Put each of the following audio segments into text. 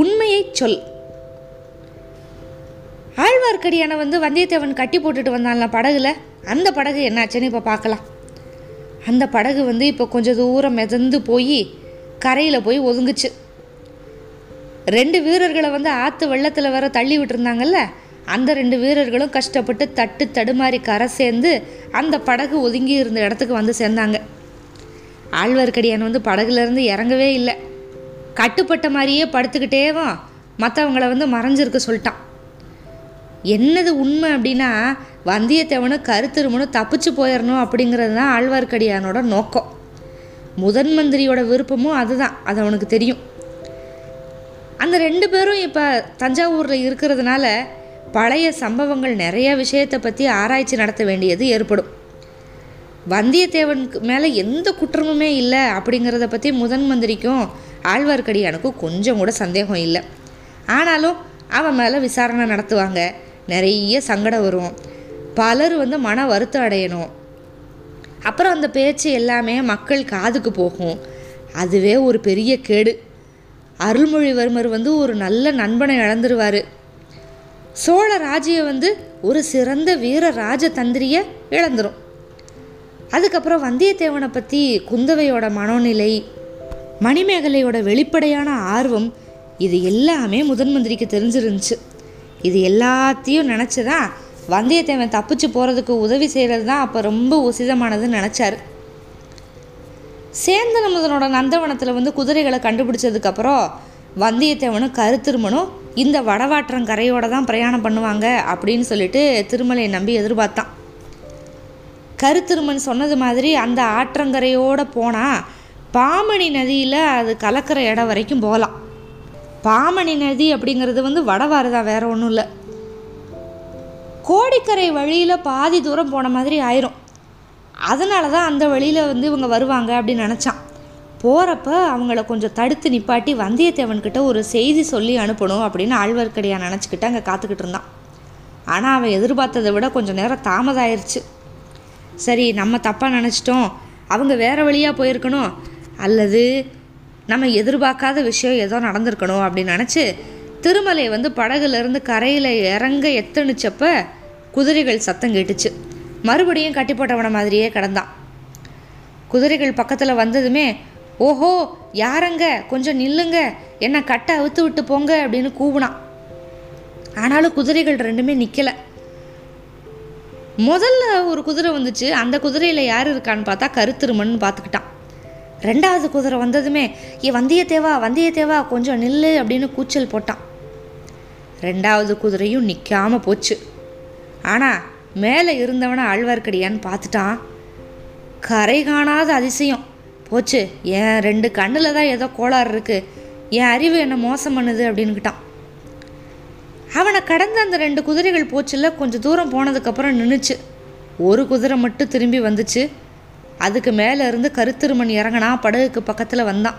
உண்மையைச் சொல். ஆழ்வார்க்கடியான வந்து வந்தியத்தேவன் கட்டி போட்டுட்டு வந்தான்ல படகுல. அந்த படகு என்னாச்சுன்னு இப்போ பார்க்கலாம் அந்த படகு வந்து இப்போ கொஞ்சம் தூரம் மிதந்து போய் கரையில் போய் ஒதுங்குச்சு. ரெண்டு வீரர்களை வந்து ஆற்று வெள்ளத்தில் வேற தள்ளி விட்டுருந்தாங்கல்ல? அந்த ரெண்டு வீரர்களும் கஷ்டப்பட்டு தட்டு தடுமாறி கரை சேர்ந்து அந்த படகு ஒதுங்கி இருந்த இடத்துக்கு வந்து சேர்ந்தாங்க. ஆழ்வார்க்கடியான் வந்து படகுலேருந்து இறங்கவே இல்லை. கட்டுப்பட்ட மாதிரியே படுத்துக்கிட்டேவும் மற்றவங்கள வந்து மறைஞ்சிருக்க சொல்லிட்டான். என்னது உண்மை அப்படின்னா வந்தியத்தேவனும் கருத்திருமனும் தப்பிச்சு போயிடணும் அப்படிங்கிறது தான் ஆழ்வார்க்கடியானோட நோக்கம். முதன் மந்திரியோட விருப்பமும் அதுதான் அது அவனுக்கு தெரியும். அந்த ரெண்டு பேரும் இப்போ தஞ்சாவூரில் இருக்கிறதுனால பழைய சம்பவங்கள் நிறைய விஷயத்தை பற்றி ஆராய்ச்சி நடத்த வேண்டியது ஏற்படும். வந்தியத்தேவனுக்கு மேலே எந்த குற்றமுமே இல்லை அப்படிங்கிறத பற்றி முதன் மந்திரிக்கும் ஆழ்வார்க்கடியானுக்கு கொஞ்சம் கூட சந்தேகம் இல்லை. ஆனாலும் அவன் மேலே விசாரணை நடத்துவாங்க. நிறைய சங்கடம் வரும். பலர் வந்து மன வருத்தம் அடையணும். அப்புறம் அந்த பேச்சு எல்லாமே மக்கள் காதுக்கு போகும். அதுவே ஒரு பெரிய கேடு. அருள்மொழிவர்மர் வந்து ஒரு நல்ல நண்பனை இழந்துருவார். சோழ ராஜ்ய வந்து ஒரு சிறந்த வீர ராஜதந்திரியை இழந்துரும். அதுக்கப்புறம் வந்தியத்தேவனை பற்றி குந்தவையோட மனோநிலை மணிமேகலையோட வெளிப்படையான ஆர்வம் இது எல்லாமே முதன் மந்திரிக்கு தெரிஞ்சிருந்துச்சு. இது எல்லாத்தையும் நினச்சிதான் வந்தியத்தேவன் தப்பிச்சு போகிறதுக்கு உதவி செய்கிறது தான் அப்போ ரொம்ப உசிதமானதுன்னு நினச்சாரு. சேந்தனமுதனோட நந்தவனத்தில் வந்து குதிரைகளை கண்டுபிடிச்சதுக்கப்புறம் வந்தியத்தேவனும் கருத்திருமனும் இந்த வடவாற்றங்கரையோட தான் பிரயாணம் பண்ணுவாங்க அப்படின்னு சொல்லிட்டு திருமலையை நம்பி எதிர்பார்த்தான். கருத்திருமன் சொன்னது மாதிரி அந்த ஆற்றங்கரையோடு போனால் பாமணி நதியில் அது கலக்கிற இடம் வரைக்கும் போகலாம். பாமணி நதி அப்படிங்கிறது வந்து வடவாறு தான் வேற ஒன்றும் இல்லை. கோடிக்கரை வழியில் பாதி தூரம் போன மாதிரி ஆயிரும். அதனால தான் அந்த வழியில் வந்து இவங்க வருவாங்க அப்படின்னு நினச்சான். போகிறப்ப அவங்கள கொஞ்சம் தடுத்து நிப்பாட்டி வந்தியத்தேவன்கிட்ட ஒரு செய்தி சொல்லி அனுப்பணும் அப்படின்னு ஆழ்வார்க்கடியான் நினச்சிக்கிட்டு அங்கே காத்துக்கிட்டு இருந்தான். ஆனால் அவன் எதிர்பார்த்ததை விட கொஞ்சம் நேரம் தாமதம் சரி நம்ம தப்பாக நினச்சிட்டோம். அவங்க வேறு வழியாக போயிருக்கணும். அல்லது நம்ம எதிர்பார்க்காத விஷயம் ஏதோ நடந்திருக்கணும் அப்படின்னு நினச்சி திருமலை வந்து படகுலேருந்து கரையில் இறங்க எத்தணிச்சப்ப குதிரைகள் சத்தம் கேட்டுச்சு. மறுபடியும் கட்டி போட்டவன மாதிரியே கிடந்தான். குதிரைகள் பக்கத்தில் வந்ததுமே ஓஹோ யாரங்க? கொஞ்சம் நில்லுங்க. என்ன கட்டை அவுத்து விட்டு போங்க அப்படின்னு கூவுனான். ஆனாலும் குதிரைகள் ரெண்டுமே நிற்கலை முதல்ல ஒரு குதிரை வந்துச்சு. அந்த குதிரையில் யார் இருக்கான்னு பார்த்தா கருத்திருமன் பார்த்துக்கிட்டான். ரெண்டாவது குதிரை வந்ததுமே ஏ வந்தியத்தேவா வந்தியத்தேவா கொஞ்சம் நில்லு அப்படின்னு கூச்சல் போட்டான். ரெண்டாவது குதிரையும் நிற்காம போச்சு. ஆனால் மேலே இருந்தவனை ஆழ்வார்க்கடியான்னு பார்த்துட்டான். கரை காணாத அதிசயம். போச்சு. என் ரெண்டு கண்ணில் தான் ஏதோ கோளாறு இருக்குது என் அறிவு என்ன மோசம் பண்ணுது? அப்படின்னுக்கிட்டான். அவனை கடந்த அந்த ரெண்டு குதிரைகள் போச்சுல கொஞ்சம் தூரம் போனதுக்கப்புறம் நின்றுச்சு ஒரு குதிரை மட்டும் திரும்பி வந்துச்சு. அதுக்கு மேலே இருந்து கருத்திருமன் இறங்கினா படகுக்கு பக்கத்தில் வந்தான்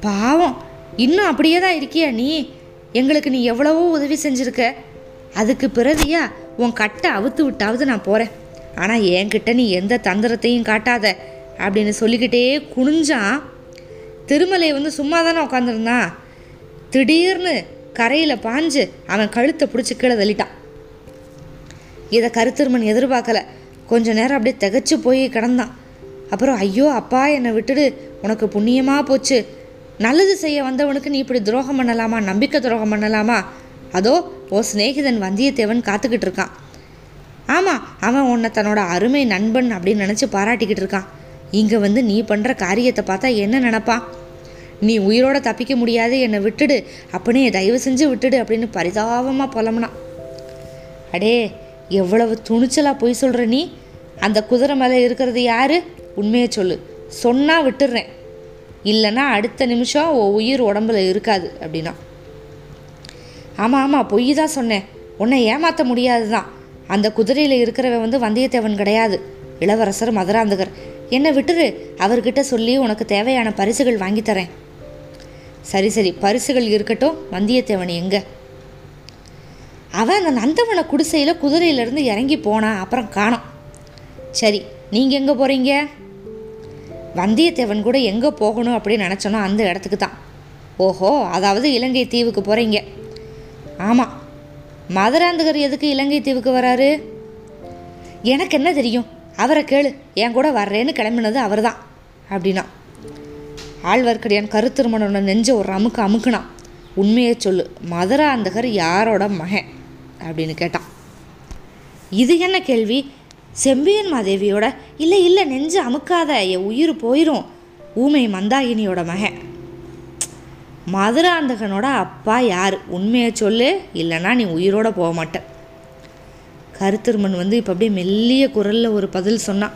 பாவம் இன்னும் அப்படியே தான் இருக்கியா நீ? எங்களுக்கு நீ எவ்வளவோ உதவி செஞ்சுருக்க. அதுக்கு பிறதியா உன் கட்டை அவுத்து விட்டாவது நான் போகிறேன் ஆனால் என்கிட்ட நீ எந்த தந்திரத்தையும் காட்டாத அப்படின்னு சொல்லிக்கிட்டே குனிஞ்சான் திருமலை வந்து சும்மா தானே உட்காந்துருந்தான் திடீர்னு கரையில் பாஞ்சு அவன் கழுத்தை பிடிச்சி கீழே தள்ளிட்டான். இதை கருத்திருமன் எதிர்பார்க்கல. கொஞ்ச நேரம் அப்படியே திகச்சு போய் கிடந்தான். அப்புறம் ஐயோ அப்பா என்னை விட்டுடு. உனக்கு புண்ணியமாக போச்சு. நல்லது செய்ய வந்தவனுக்கு நீ இப்படி துரோகம் பண்ணலாமா? நம்பிக்கை துரோகம் பண்ணலாமா? அதோ ஓ சிநேகிதன் வந்தியத்தேவன் காத்துக்கிட்டு இருக்கான். ஆமாம் அவன் உன்னை தன்னோட அருமை நண்பன் அப்படின்னு நினச்சி பாராட்டிக்கிட்டு இருக்கான். இங்கே வந்து நீ பண்ணுற காரியத்தை பார்த்தா என்ன நினப்பான்? நீ உயிரோட தப்பிக்க முடியாது. என்னை விட்டுடு. அப்பனே தயவு செஞ்சு விட்டுடு அப்படின்னு பரிதாபமாக புலம்புனான். அடே எவ்வளவு துணிச்சலாக பொய் சொல்கிற நீ? அந்த குதிரை மேலே இருக்கிறது யாரு? உண்மையை சொல்லு. சொன்னால் விட்டுடுறேன் இல்லைன்னா அடுத்த நிமிஷம் ஓ உயிர் உடம்புல இருக்காது அப்படின்னா. ஆமாம் ஆமாம் பொய் தான் சொன்னேன். உன்னை ஏமாற்ற முடியாது தான் அந்த குதிரையில் இருக்கிறவன் வந்து வந்தியத்தேவன் கிடையாது. இளவரசர் மதுராந்தகர். என்னை விட்டுரு. அவர்கிட்ட சொல்லி உனக்கு தேவையான பரிசுகள் வாங்கித்தரேன் சரி சரி பரிசுகள் இருக்கட்டும். வந்தியத்தேவன் எங்கே? அவன் அந்த நந்தவன குடிசையில் குதிரையிலேருந்து இறங்கி போனான் அப்புறம் காணோம். சரி நீங்கள் எங்கே போகிறீங்க வந்தியத்தேவன் கூட எங்கே போகணும் அப்படின்னு நினச்சோன்னா அந்த இடத்துக்கு தான். ஓஹோ அதாவது இலங்கை தீவுக்கு போகிறீங்க ஆமாம் மதுராந்தகர் எதுக்கு இலங்கை தீவுக்கு வராரு? எனக்கு என்ன தெரியும்? அவரை கேளு. என் கூட வர்றேன்னு கிளம்பினது அவர் தான் அப்படின்னா. ஆழ்வார்க்கடியான் கருத்திருமணோட நெஞ்ச ஒரு அமுக்கு அமுக்குனான். உண்மையை சொல்லு மதுராந்தகர் யாரோட மகன்? அப்படின்னு கேட்டான். இது என்ன கேள்வி? செம்பியன் மாதேவியோட இல்லை இல்லை நெஞ்சு அமுக்காத என் உயிர் போயிடும் ஊமை மந்தாகினியோட மகன். மதுராந்தகனோட அப்பா யார்? உண்மையை சொல்லு இல்லைன்னா நீ உயிரோட போக மாட்ட. கருத்திருமன் வந்து இப்போ அப்படியே மெல்லிய குரலில் ஒரு பதில் சொன்னான்.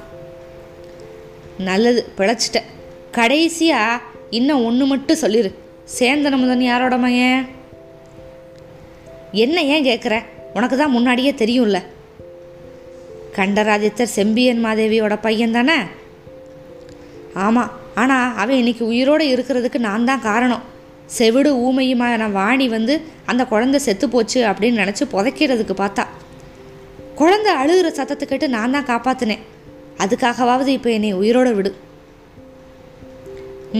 நல்லது பிழைச்சிட்ட. கடைசியாக இன்னும் ஒன்று மட்டும் சொல்லிடு சேந்தன முதன் யாரோட மகன்? என்ன ஏன் கேட்குற உனக்கு தான் முன்னாடியே தெரியும்ல. கண்டராதித்தர் செம்பியன் மாதேவியோட பையன் தானே? ஆமாம் ஆனால் அவன் இன்னைக்கு உயிரோடு இருக்கிறதுக்கு நான் தான் காரணம். செவிடு ஊமையுமான வாணி வந்து அந்த குழந்தை செத்து போச்சு அப்படின்னு நினச்சி புதைக்கிறதுக்கு பார்த்தா. குழந்தை அழுகிற சத்தத்தை கேட்டு நான் தான் காப்பாற்றினேன் அதுக்காகவாவது இப்போ என்னை உயிரோட விடு.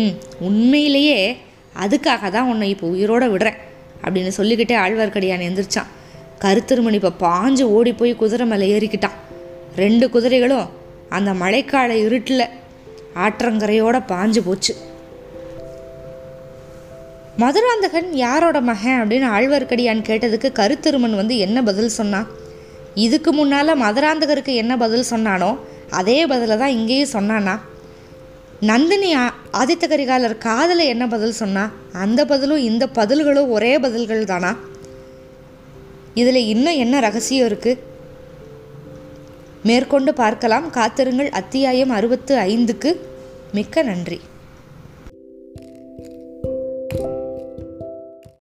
ம் உண்மையிலேயே அதுக்காக தான் உன்னை இப்போ உயிரோட விடுறேன் அப்படின்னு சொல்லிக்கிட்டே ஆழ்வார்க்கடியான் எந்திரிச்சான். கருத்திருமணி இப்போ பாஞ்சு ஓடி போய் குதிரை மேலே ஏறிக்கிட்டான் ரெண்டு குதிரைகளும் அந்த மழைக்கால இருட்டில் ஆற்றங்கரையோட பாஞ்சு போச்சு. மதுராந்தகன் யாரோட மகன் அப்படின்னு ஆழ்வார்க்கடியான் கேட்டதுக்கு கருத்திருமன் வந்து என்ன பதில் சொன்னான் இதுக்கு முன்னால் மதுராந்தகருக்கு என்ன பதில் சொன்னானோ அதே பதிலை தான் இங்கேயும் சொன்னானா? நந்தினி ஆதித்த கரிகாலர் காதலை என்ன பதில் சொன்னா? அந்த பதிலும் இந்த பதில்களும் ஒரே பதில்கள் தானா? இதில் இன்னும் என்ன ரகசியம் இருக்குது மேற்கொண்டு பார்க்கலாம். காத்திருங்கள். அத்தியாயம் அறுபத்து ஐந்துக்கு மிக்க நன்றி.